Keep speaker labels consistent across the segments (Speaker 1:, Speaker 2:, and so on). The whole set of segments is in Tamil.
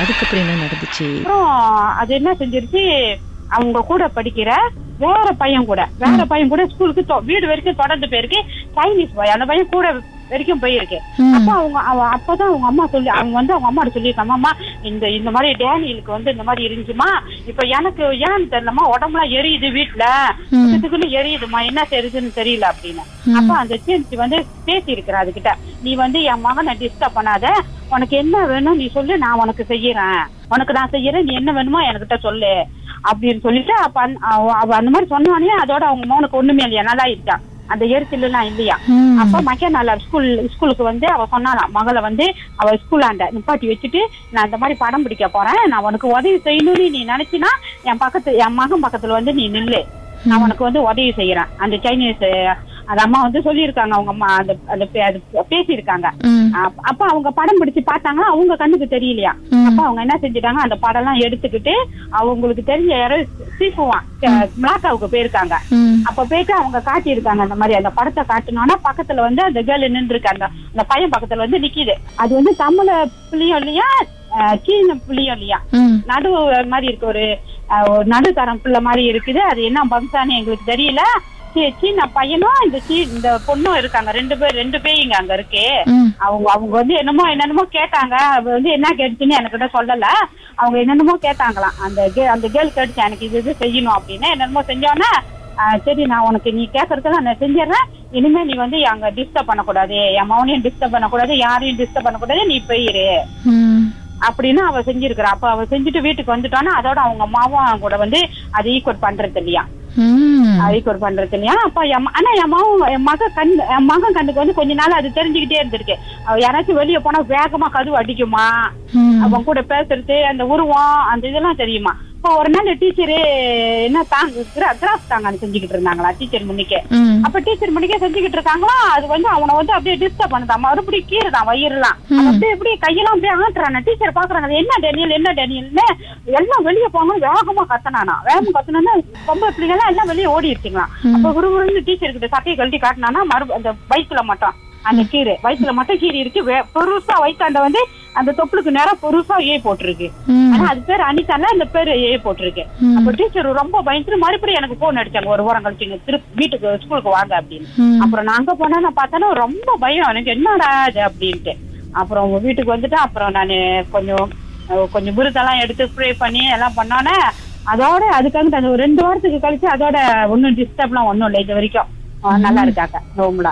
Speaker 1: அதுக்கப்புறம் என்ன நடந்துச்சு?
Speaker 2: அப்புறம் அது என்ன செஞ்சிருச்சு? அவங்க கூட படிக்கிற வேற பையன் கூட வேற பையன் கூட ஸ்கூலுக்கு வீடு வரைக்கும் தொடர்ந்து போயிருக்கு. சைனீஸ் பாய் அந்த பையன் கூட வரைக்கும் போயிருக்கு.
Speaker 1: ம்.
Speaker 2: அப்ப அவங்க அவ அப்பதான் அவங்க அம்மா சொல்லி அவங்க வந்து அவங்க அம்மா சொல்லியிருக்காங்க அம்மா இந்த இந்த மாதிரி டேனியலுக்கு வந்து இந்த மாதிரி இருந்துச்சுமா? இப்ப எனக்கு ஏன்னு தெரியலமா உடம்புலாம் எரியுது வீட்டுல இதுக்குன்னு எரியுதுமா என்ன செய்யுதுன்னு தெரியல அப்படின்னு. அப்ப அந்த சேஞ்சி வந்து பேசி இருக்கிற அதுகிட்ட. நீ வந்து என் மகனை டிஸ்டர்ப் பண்ணாத. உனக்கு என்ன வேணும் நீ சொல்லு நான் உனக்கு செய்யறேன். உனக்கு நான் செய்யறேன் நீ என்ன வேணுமோ என்கிட்ட சொல்லு. அப்படின்னு சொல்லிட்டு அப்ப அந்த மாதிரி சொன்னானே அதோட அவங்க மகனுக்கு ஒண்ணுமே இல்லையா நல்லா இருக்கான் அந்த எல்லாம் இல்லையா. அப்ப மக்கிய ஸ்கூல் ஸ்கூலுக்கு வந்து அவ சொன்னாலாம் மகளை வந்து அவ ஸ்கூலாண்ட நிப்பாட்டி வச்சுட்டு நான் இந்த மாதிரி படம் பிடிக்க போறேன். நான் உனக்கு உதவி செய்யணும்னு நீ நினைச்சினா என் பக்கத்து என் மகன் பக்கத்துல வந்து நீ நில்லு. நான் உனக்கு வந்து உதவி செய்யறேன். அந்த சைனீஸ் அந்த அம்மா வந்து சொல்லியிருக்காங்க அவங்க அம்மா அந்த அந்த அது பேசியிருக்காங்க. அப்ப- அவங்க படம் பிடிச்சு பார்த்தாங்கன்னா அவங்க கண்ணுக்கு தெரியலையா. அப்ப அவங்க என்ன செஞ்சுட்டாங்க அந்த படம் எல்லாம் எடுத்துக்கிட்டு அவங்களுக்கு தெரிஞ்ச யாரோ சீஃபுவான் மிளாக்காவுக்கு போயிருக்காங்க. அப்ப போயிட்டு அவங்க காட்டியிருக்காங்க அந்த மாதிரி அந்த படத்தை காட்டினோன்னா பக்கத்துல வந்து அந்த கேர்ள் நின்று இருக்காங்க அந்த பையன் பக்கத்துல வந்து நிக்குது. அது வந்து தமிழ புள்ளியும் இல்லையா சீன புள்ளியும் இல்லையா?
Speaker 1: ம்.
Speaker 2: நடு மாதிரி இருக்கு ஒரு நடுத்தரம் பிள்ளை மாதிரி இருக்குது. அது என்ன வம்சான்னு எங்களுக்கு தெரியல. சீன பையனும் இந்த சீ இந்த பொண்ணும் இருக்காங்க. ரெண்டு பேர் ரெண்டு பேர் இங்க அங்க இருக்கு. அவங்க அவங்க வந்து என்னமோ என்னென்னமோ கேட்டாங்க. அவ வந்து என்ன கேட்டுச்சுன்னு எனக்கிட்ட சொல்லல. அவங்க என்னென்னமோ கேட்டாங்களாம். அந்த கே- அந்த கேர்ள் கேட்டுச்சு எனக்கு இது இது செய்யணும் அப்படின்னு. என்னென்னமோ செஞ்சோன்னே சரி நான் உனக்கு நீ கேட்கறதுக்கு நான் செஞ்சிடறேன். இனிமே நீ வந்து அங்க டிஸ்டர்ப் பண்ணக்கூடாது. என் மௌனையும் டிஸ்டர்ப் பண்ணக்கூடாது. யாரையும் டிஸ்டர்ப் பண்ணக்கூடாது. நீ போயிரு. அப்படின்னு அவ செஞ்சிருக்கிறா. அப்ப அவ செஞ்சுட்டு வீட்டுக்கு வந்துட்டான்னா அதோட அவங்க அம்மாவும் கூட வந்து அது ஈக்குவல் பண்றது இல்லையா? ஈக்குவல் பண்றது இல்லையா? அப்ப ஆனா என் மாவும் என் மக கண் என் மகன் கண்ணுக்கு வந்து கொஞ்ச நாள் அது தெரிஞ்சுக்கிட்டே இருந்திருக்கு. அவ யாராச்சும் வெளியே போனா வேகமா கதவு அடிக்குமா. அவன் கூட பேசுறது அந்த உருவம் அந்த இதெல்லாம் தெரியுமா? இப்போ ஒரு நாள் டீச்சரு என்ன தாங்க கிராஸ் தாங்க செஞ்சுக்கிட்டு இருந்தாங்களா டீச்சர் முன்னிக்கே. அப்ப டீச்சர் முன்னிக்கே செஞ்சுக்கிட்டு இருக்காங்களா அது வந்து அவனை வந்து அப்படியே டிஸ்டர்ப் பண்ணுதான் மறுபடியும் கீறுதான் வயிறுலாம். அப்படியே அப்படியே கையெல்லாம் அப்படியே ஆட்டுறான டீச்சர் பாக்குறாங்க என்ன டேனியல் என்ன டேனியல்னு எல்லாம் வெளியே போங்க வேகமா கத்தனானா. வேகமா கத்தனா பொம்பளை பிள்ளைங்க எல்லாம் வெளியே ஓடி இருக்குங்களாம் அப்ப குருகுருன்னு டீச்சர் கிட்ட சட்டையை கழட்டி காட்டினானா மறு அந்த வயிற்றுல மட்டும். அந்த கீரை. வயிற்றுல மட்டும் கீரை இருக்கு. பெருசா வயிற்றாண்ட வந்து அந்த தொப்புளுக்கு நேரம் பெருசா ஏ போட்டிருக்கு. ஆனா அது பேர் அனிதால இந்த பேர் ஏ போட்டிருக்கு. அப்ப டீச்சர் ரொம்ப பயந்துட்டு மறுபடியும் எனக்கு போன் அடிச்சாங்க. ஒரு வாரம் கழிச்சு திருப்பி வீட்டுக்கு ஸ்கூலுக்கு வாங்க அப்படின்னு. அப்புறம் நான் அங்க போனா நான் பார்த்தேன்னா ரொம்ப பயம். எனக்கு என்னடா இது அப்படின்ட்டு. அப்புறம் உங்க வீட்டுக்கு வந்துட்டு அப்புறம் நான் கொஞ்சம் கொஞ்சம் விருதெல்லாம் எடுத்து ஸ்ப்ரே பண்ணி எல்லாம் பண்ணோன்னே அதோட அதுக்காக அந்த ஒரு ரெண்டு வாரத்துக்கு கழிச்சு அதோட ஒன்றும் டிஸ்டர்ப்லாம் ஒன்றும் இல்லை இது வரைக்கும். நல்லா இருக்காங்க ரூம்ல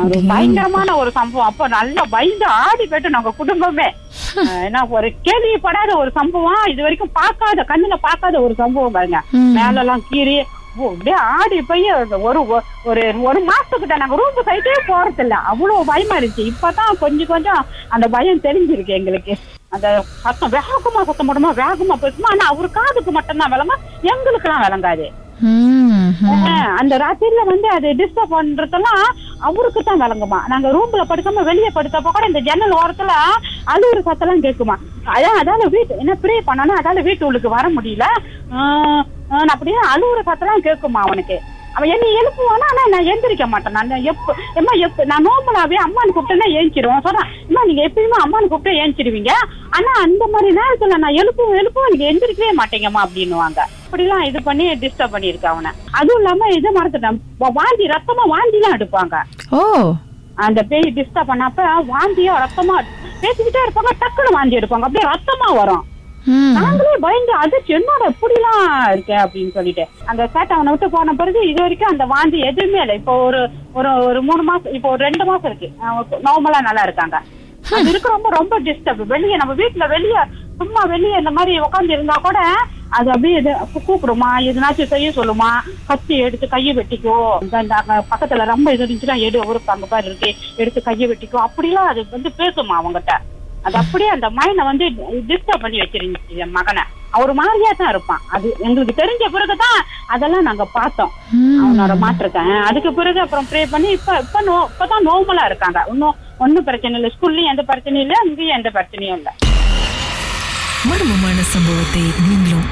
Speaker 2: அது பயங்கரமான ஒரு சம்பவம். அப்போ நல்லா பயந்து ஆடி போயிட்டு நாங்க குடும்பமே. ஏன்னா ஒரு கேள்விப்படாத ஒரு சம்பவம் இது வரைக்கும் பார்க்காத கண்ணுல பார்க்காத ஒரு சம்பவம் பாருங்க.
Speaker 1: ம்.
Speaker 2: மேலெல்லாம் கீறி அப்படியே ஆடி போய் ஒரு ஒரு ஒரு மாசத்துக்கிட்ட நாங்க ரூம் சைட்டே போறது இல்ல அவ்வளவு பயமா இருந்துச்சு. இப்பதான் கொஞ்சம் கொஞ்சம் அந்த பயம் தெரிஞ்சிருக்கு எங்களுக்கு. அந்த சத்தம் வேகமா சத்தம் போடுமா வேகமா பேசுமா. ஆனா அவரு காதுக்கு மட்டும்தான் விளங்க எங்களுக்கு எல்லாம் விளங்காது அந்த ராத்திரில வந்து அது டிஸ்டர்ப் பண்றதெல்லாம் அவருக்கு தான் விளங்குமா? நாங்க ரூம்ல படுக்காம வெளியே படுத்தப்ப கூட இந்த ஜன்னல் ஓரத்துல அழுகுற சத்தம்லாம் கேக்குமா அதான் அதால வீட்டு என்ன ப்ரே பண்ணனா அதால வீட்டு உள்ளுக்கு வர முடியல. அப்படியே அழுகுற சத்தம்லாம் கேக்குமா அவனுக்கு? அவன் என்ன எழுப்புவானா? ஆனா நான் எந்திரிக்க மாட்டேன். நான் எப்ப எம்மா எப்ப நான் நோம்பலாவே அம்மான்னு கூப்பிட்டேன்னா ஏஞ்சிருவோம் சொல்றேன் அம்மா நீங்க எப்பயுமே அம்மான்னு கூப்பிட்டு ஏஞ்சிருவீங்க. ஆனா அந்த மாதிரி நேரத்துல நான் எழுப்புவோம் எழுப்புவோம் நீங்க எந்திரிக்கவே மாட்டீங்கம்மா அப்படின்னுவாங்க. இப்படிலாம் இது பண்ணி டிஸ்டர்ப் பண்ணிருக்க அவனை. அதுவும் இல்லாம இதை மறந்துட்டேன். வாந்தி ரத்தமா வாந்தி எல்லாம் எடுப்பாங்க.
Speaker 1: ஓ.
Speaker 2: அந்த பேய் டிஸ்டர்ப் பண்ணப்ப வாந்தியா ரத்தமா பேசிக்கிட்டே இருப்பாங்க டக்குன்னு வாந்தி எடுப்பாங்க. அப்படியே ரத்தமா வரும். நாங்களே பயந்து அதிர்ச்சி என்னோட இப்படிலாம் இருக்கே அப்படின்னு சொல்லிட்டு. அந்த சேட்டை அவனை விட்டு போன பிறகு இது வரைக்கும் அந்த வாந்தி எதுவுமே இல்லை. இப்போ ஒரு ஒரு ஒரு மூணு மாசம் இப்போ ஒரு ரெண்டு மாசம் இருக்கு. நார்மலா நல்லா இருக்காங்க. அது இருக்கு ரொம்ப ரொம்ப டிஸ்டர்ப் வெளியே நம்ம வீட்டுல வெளியே சும்மா வெளியே இந்த மாதிரி உட்காந்து இருந்தா கூட அது அப்படியே இது கூப்பிடுமா? எதுனாச்சும் செய்ய சொல்லுமா? கத்தி எடுத்து கையை வெட்டிக்கோ. இந்த பக்கத்துல ரொம்ப இது இருந்துச்சுன்னா எடு ஒரு அங்க பாரு இருக்கு. எடுத்து கையை வெட்டிக்கோ. அப்படிலாம் அது வந்து பேசுமா அவங்ககிட்ட? அது அப்படியே அந்த மைண்ட வந்து டிஸ்டர்ப் பண்ணி வச்சிருந்துச்சு என் மகனை. அவர் மாதிரியா தான் இருப்பான். அது எங்களுக்கு தெரிஞ்ச பிறகுதான் அதெல்லாம் நாங்க பார்த்தோம். அவனோட மாற்றிருக்கேன் அதுக்கு பிறகு அப்புறம் ப்ரே பண்ணி இப்ப இப்ப நோ இப்பதான் நோமலா இருக்காங்க. இன்னும் ஒன்னும் பிரச்சனை இல்லை. ஸ்கூல்லயும் எந்த பிரச்சனையும் இல்லை அங்கேயும் எந்த பிரச்சனையும் இல்லை.
Speaker 3: மர்மமான சம்பவத்தை